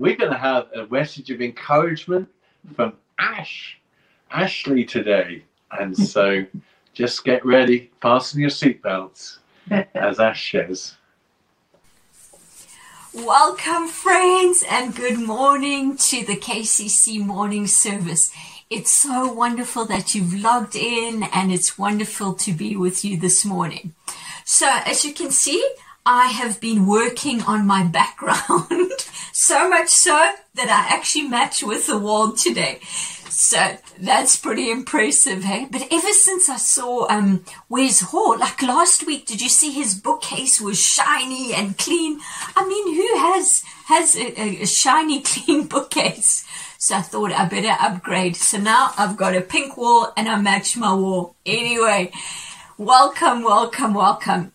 we're going to have a message of encouragement from Ash, Ashley today. And so just get ready, fasten your seatbelts, as Ash says. Welcome, friends, and good morning to the KCC morning service. It's so wonderful that you've logged in, and it's wonderful to be with you this morning. So, as you can see, I have been working on my background so much so that I actually match with the wall today. So that's pretty impressive, hey? But ever since I saw um Wes Hall, like last week, did you see his bookcase was shiny and clean? I mean, who has has a, a shiny, clean bookcase? So I thought I better upgrade. So now I've got a pink wall and I match my wall. Anyway, welcome, welcome, welcome.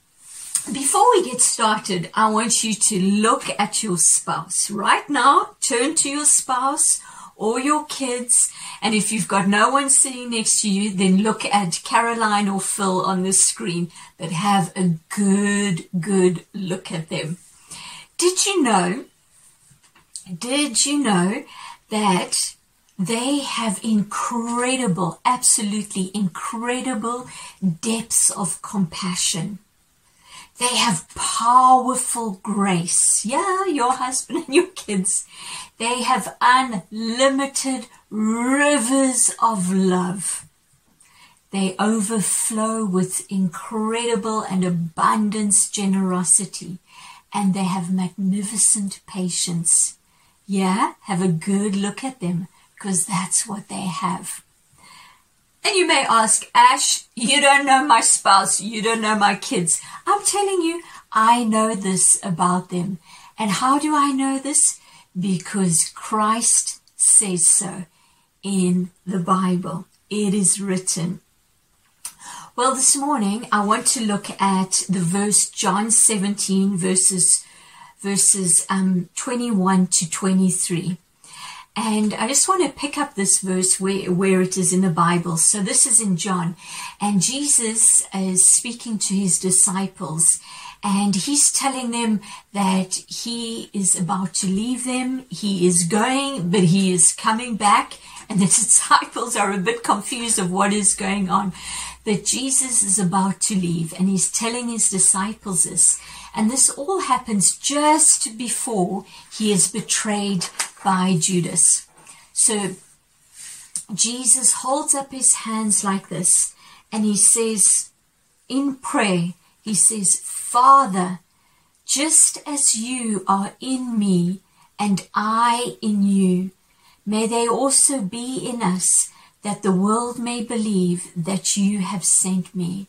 Before we get started, I want you to look at your spouse. Right now, turn to your spouse or your kids. And if you've got no one sitting next to you, then look at Caroline or Phil on the screen. But have a good, good look at them. Did you know? Did you know that they have incredible, absolutely incredible depths of compassion? They have powerful grace. Yeah, your husband and your kids. They have unlimited rivers of love. They overflow with incredible and abundance generosity. And they have magnificent patience. Yeah, have a good look at them because that's what they have. And you may ask, Ash, you don't know my spouse, you don't know my kids. I'm telling you, I know this about them. And how do I know this? Because Christ says so in the Bible. It is written. Well, this morning I want to look at the verse John 17 verses verses um, 21 to 23. And I just want to pick up this verse where, where it is in the Bible. So this is in John. And Jesus is speaking to his disciples and he's telling them that he is about to leave them. He is going, but he is coming back. And the disciples are a bit confused of what is going on. But Jesus is about to leave and he's telling his disciples this. And this all happens just before he is betrayed by Judas. So Jesus holds up his hands like this and he says, in prayer, he says, Father, just as you are in me and I in you, may they also be in us, that the world may believe that you have sent me.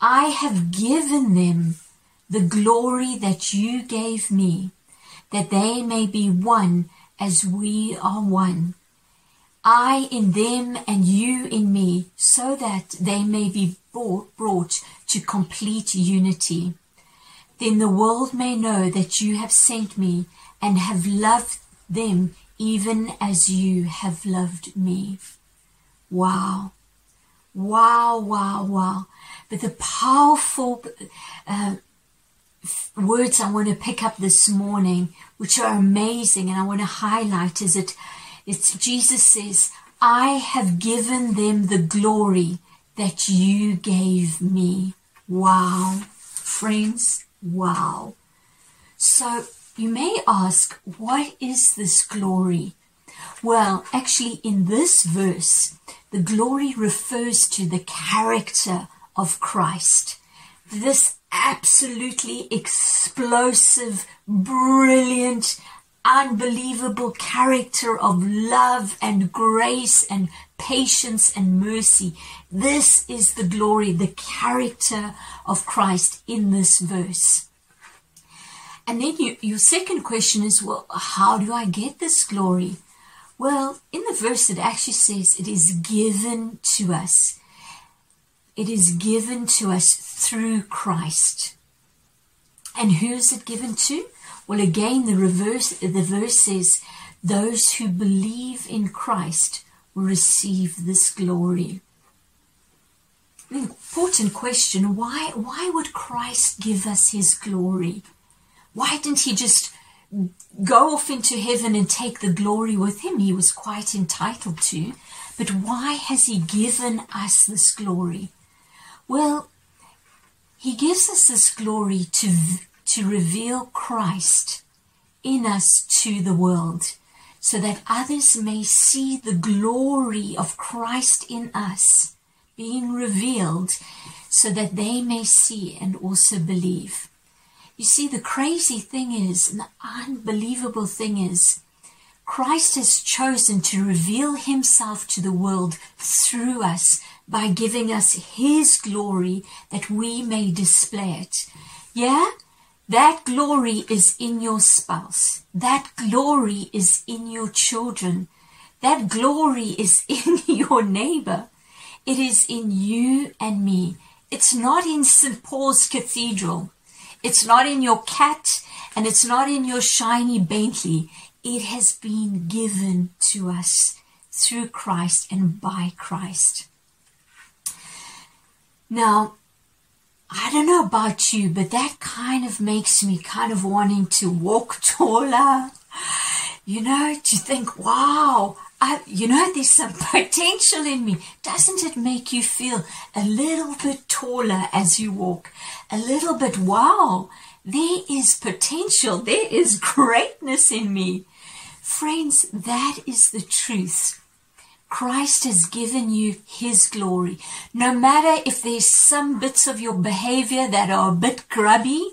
I have given them the glory that you gave me, that they may be one as we are one. I in them and you in me, so that they may be brought to complete unity. Then the world may know that you have sent me and have loved them even as you have loved me. Wow. Wow, wow, wow. But the powerful uh, words I want to pick up this morning, which are amazing, and I want to highlight is it it's Jesus says, I have given them the glory that you gave me. Wow. Friends, wow. So you may ask, what is this glory? Well, actually, in this verse, the glory refers to the character of Christ. This absolutely explosive, brilliant, unbelievable character of love and grace and patience and mercy. This is the glory, the character of Christ in this verse. And then you, your second question is, well, how do I get this glory? Well, in the verse it actually says it is given to us. It is given to us through Christ. And who is it given to? Well, again, the reverse, the verse says, those who believe in Christ will receive this glory. Important question. Why, why would Christ give us his glory? Why didn't he just go off into heaven and take the glory with him. He was quite entitled to. But why has he given us this glory? Well, he gives us this glory to, to reveal Christ in us to the world so that others may see the glory of Christ in us being revealed so that they may see and also believe. You see, the crazy thing is, and the unbelievable thing is, Christ has chosen to reveal himself to the world through us by giving us his glory that we may display it. Yeah? That glory is in your spouse. That glory is in your children. That glory is in your neighbor. It is in you and me. It's not in St. Paul's Cathedral. It's not in your cat and it's not in your shiny Bentley. It has been given to us through Christ and by Christ. Now, I don't know about you, but that kind of makes me kind of wanting to walk taller. You know, to think, wow, I, you know, there's some potential in me. Doesn't it make you feel a little bit taller as you walk? A little bit, wow, there is potential. There is greatness in me. Friends, that is the truth. Christ has given you His glory. No matter if there's some bits of your behavior that are a bit grubby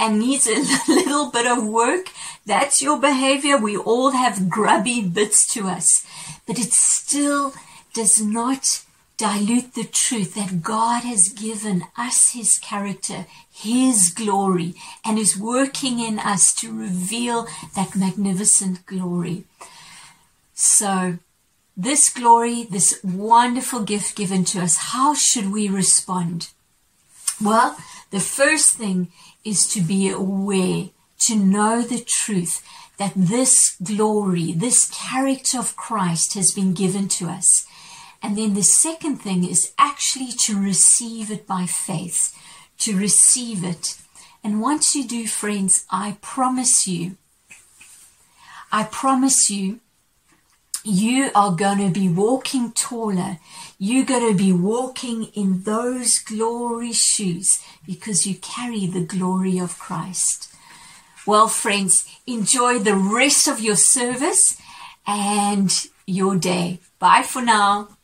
and needs a little bit of work, that's your behavior. We all have grubby bits to us, but it still does not dilute the truth that God has given us His character, His glory, and is working in us to reveal that magnificent glory. So, this glory, this wonderful gift given to us, how should we respond? Well, the first thing is to be aware to know the truth that this glory, this character of Christ has been given to us. And then the second thing is actually to receive it by faith, to receive it. And once you do, friends, I promise you, I promise you, you are going to be walking taller. You're going to be walking in those glory shoes because you carry the glory of Christ. Well, friends, enjoy the rest of your service and your day. Bye for now.